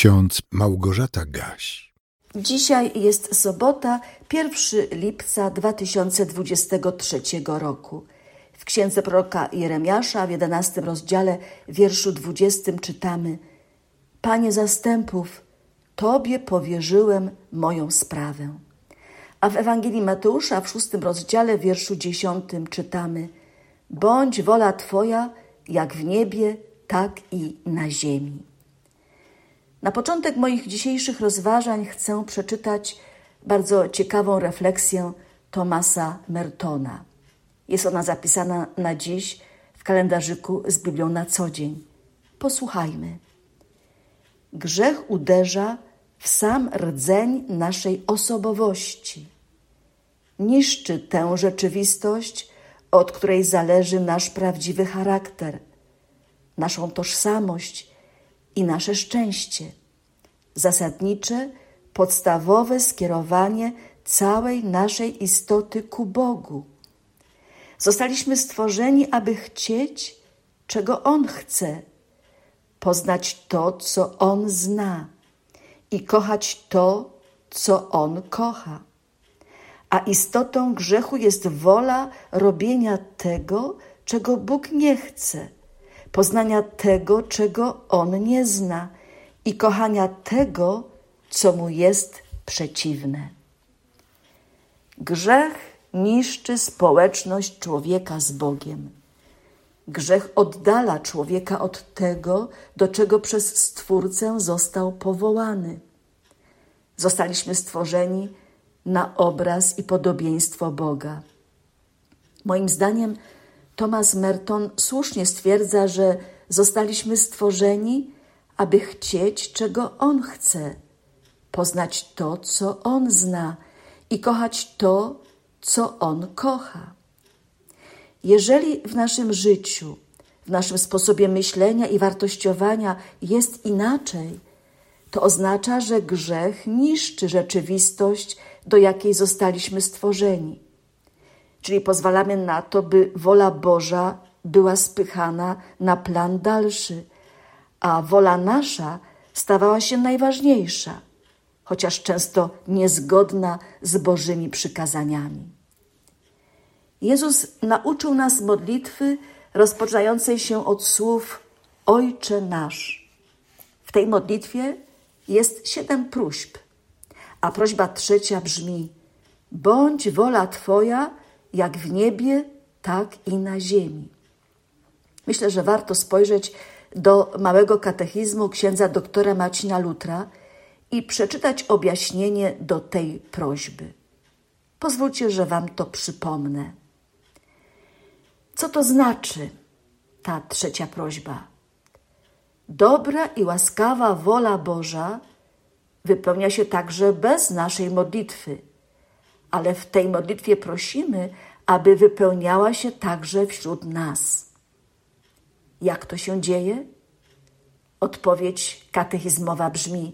ksiądz Małgorzata Gaś. Dzisiaj jest sobota, 1 lipca 2023 roku. W księdze proroka Jeremiasza w 11 rozdziale, wierszu 20 czytamy: Panie zastępów, Tobie powierzyłem moją sprawę. A w Ewangelii Mateusza w szóstym rozdziale, wierszu dziesiątym czytamy: Bądź wola Twoja, jak w niebie, tak i na ziemi. Na początek moich dzisiejszych rozważań chcę przeczytać bardzo ciekawą refleksję Tomasa Mertona. Jest ona zapisana na dziś w kalendarzyku z Biblią na co dzień. Posłuchajmy. Grzech uderza w sam rdzeń naszej osobowości. Niszczy tę rzeczywistość, od której zależy nasz prawdziwy charakter, naszą tożsamość i nasze szczęście. Zasadnicze, podstawowe skierowanie całej naszej istoty ku Bogu. Zostaliśmy stworzeni, aby chcieć, czego On chce, poznać to, co On zna i kochać to, co On kocha. A istotą grzechu jest wola robienia tego, czego Bóg nie chce, poznania tego, czego On nie zna i kochania tego, co mu jest przeciwne. Grzech niszczy społeczność człowieka z Bogiem. Grzech oddala człowieka od tego, do czego przez Stwórcę został powołany. Zostaliśmy stworzeni na obraz i podobieństwo Boga. Moim zdaniem Thomas Merton słusznie stwierdza, że zostaliśmy stworzeni, aby chcieć, czego On chce, poznać to, co On zna i kochać to, co On kocha. Jeżeli w naszym życiu, w naszym sposobie myślenia i wartościowania jest inaczej, to oznacza, że grzech niszczy rzeczywistość, do jakiej zostaliśmy stworzeni. Czyli pozwalamy na to, by wola Boża była spychana na plan dalszy, a wola nasza stawała się najważniejsza, chociaż często niezgodna z Bożymi przykazaniami. Jezus nauczył nas modlitwy rozpoczynającej się od słów Ojcze nasz. W tej modlitwie jest siedem próśb, a prośba trzecia brzmi: Bądź wola Twoja, jak w niebie, tak i na ziemi. Myślę, że warto spojrzeć do małego katechizmu księdza doktora Marcina Lutra i przeczytać objaśnienie do tej prośby. Pozwólcie, że Wam to przypomnę. Co to znaczy ta trzecia prośba? Dobra i łaskawa wola Boża wypełnia się także bez naszej modlitwy, ale w tej modlitwie prosimy, aby wypełniała się także wśród nas. Jak to się dzieje? Odpowiedź katechizmowa brzmi: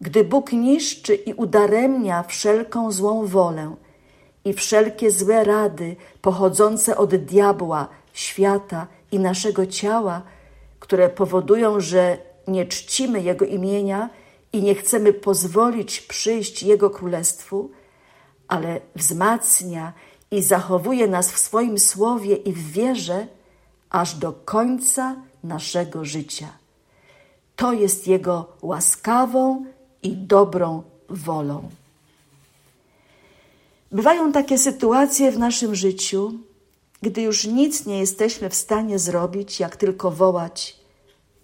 Gdy Bóg niszczy i udaremnia wszelką złą wolę i wszelkie złe rady pochodzące od diabła, świata i naszego ciała, które powodują, że nie czcimy Jego imienia i nie chcemy pozwolić przyjść Jego królestwu, ale wzmacnia i zachowuje nas w swoim słowie i w wierze aż do końca naszego życia. To jest Jego łaskawą i dobrą wolą. Bywają takie sytuacje w naszym życiu, gdy już nic nie jesteśmy w stanie zrobić, jak tylko wołać: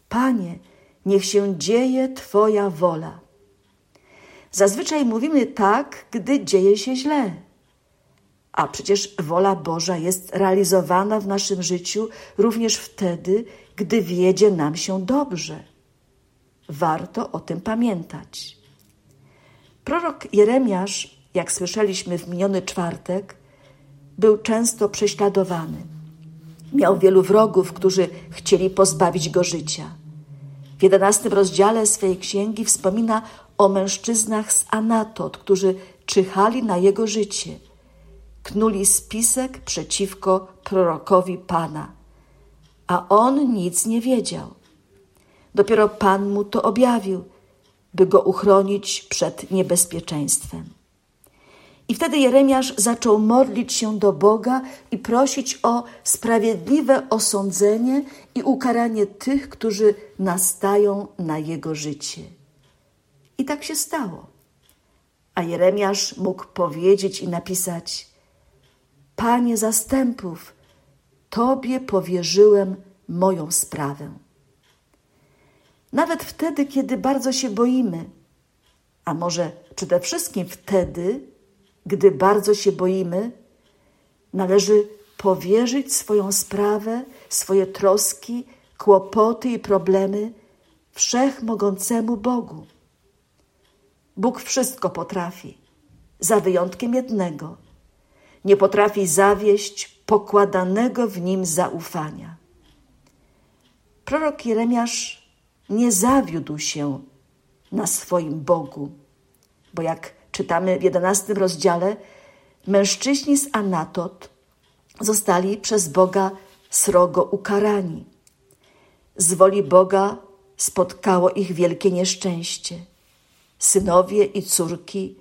Panie, niech się dzieje Twoja wola. Zazwyczaj mówimy tak, gdy dzieje się źle. A przecież wola Boża jest realizowana w naszym życiu również wtedy, gdy wiedzie nam się dobrze. Warto o tym pamiętać. Prorok Jeremiasz, jak słyszeliśmy w miniony czwartek, był często prześladowany. Miał wielu wrogów, którzy chcieli pozbawić go życia. W jedenastym rozdziale swej księgi wspomina o mężczyznach z Anatot, którzy czyhali na jego życie. Knuli spisek przeciwko prorokowi Pana, a on nic nie wiedział. Dopiero Pan mu to objawił, by go uchronić przed niebezpieczeństwem. I wtedy Jeremiasz zaczął modlić się do Boga i prosić o sprawiedliwe osądzenie i ukaranie tych, którzy nastają na jego życie. I tak się stało. A Jeremiasz mógł powiedzieć i napisać: Panie zastępów, Tobie powierzyłem moją sprawę. Nawet wtedy, kiedy bardzo się boimy, a może przede wszystkim wtedy, gdy bardzo się boimy, należy powierzyć swoją sprawę, swoje troski, kłopoty i problemy wszechmogącemu Bogu. Bóg wszystko potrafi, za wyjątkiem jednego. Nie potrafi zawieść pokładanego w nim zaufania. Prorok Jeremiasz nie zawiódł się na swoim Bogu, bo jak czytamy w jedenastym rozdziale, mężczyźni z Anatot zostali przez Boga srogo ukarani. Z woli Boga spotkało ich wielkie nieszczęście. Synowie i córki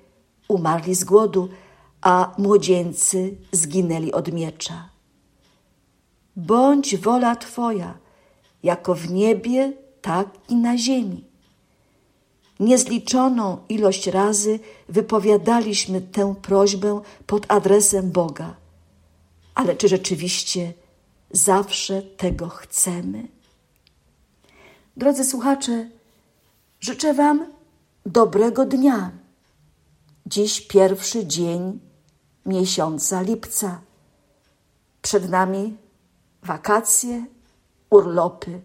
umarli z głodu, a młodzieńcy zginęli od miecza. Bądź wola Twoja, jako w niebie, tak i na ziemi. Niezliczoną ilość razy wypowiadaliśmy tę prośbę pod adresem Boga. Ale czy rzeczywiście zawsze tego chcemy? Drodzy słuchacze, życzę Wam dobrego dnia. Dziś pierwszy dzień miesiąca lipca. Przed nami wakacje, urlopy.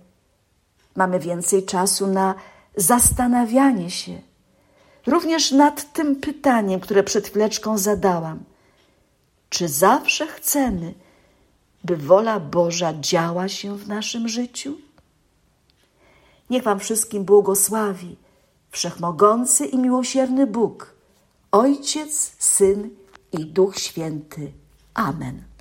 Mamy więcej czasu na zastanawianie się, również nad tym pytaniem, które przed chwileczką zadałam. Czy zawsze chcemy, by wola Boża działa się w naszym życiu? Niech Wam wszystkim błogosławi Wszechmogący i miłosierny Bóg, Ojciec, Syn i Duch Święty. Amen.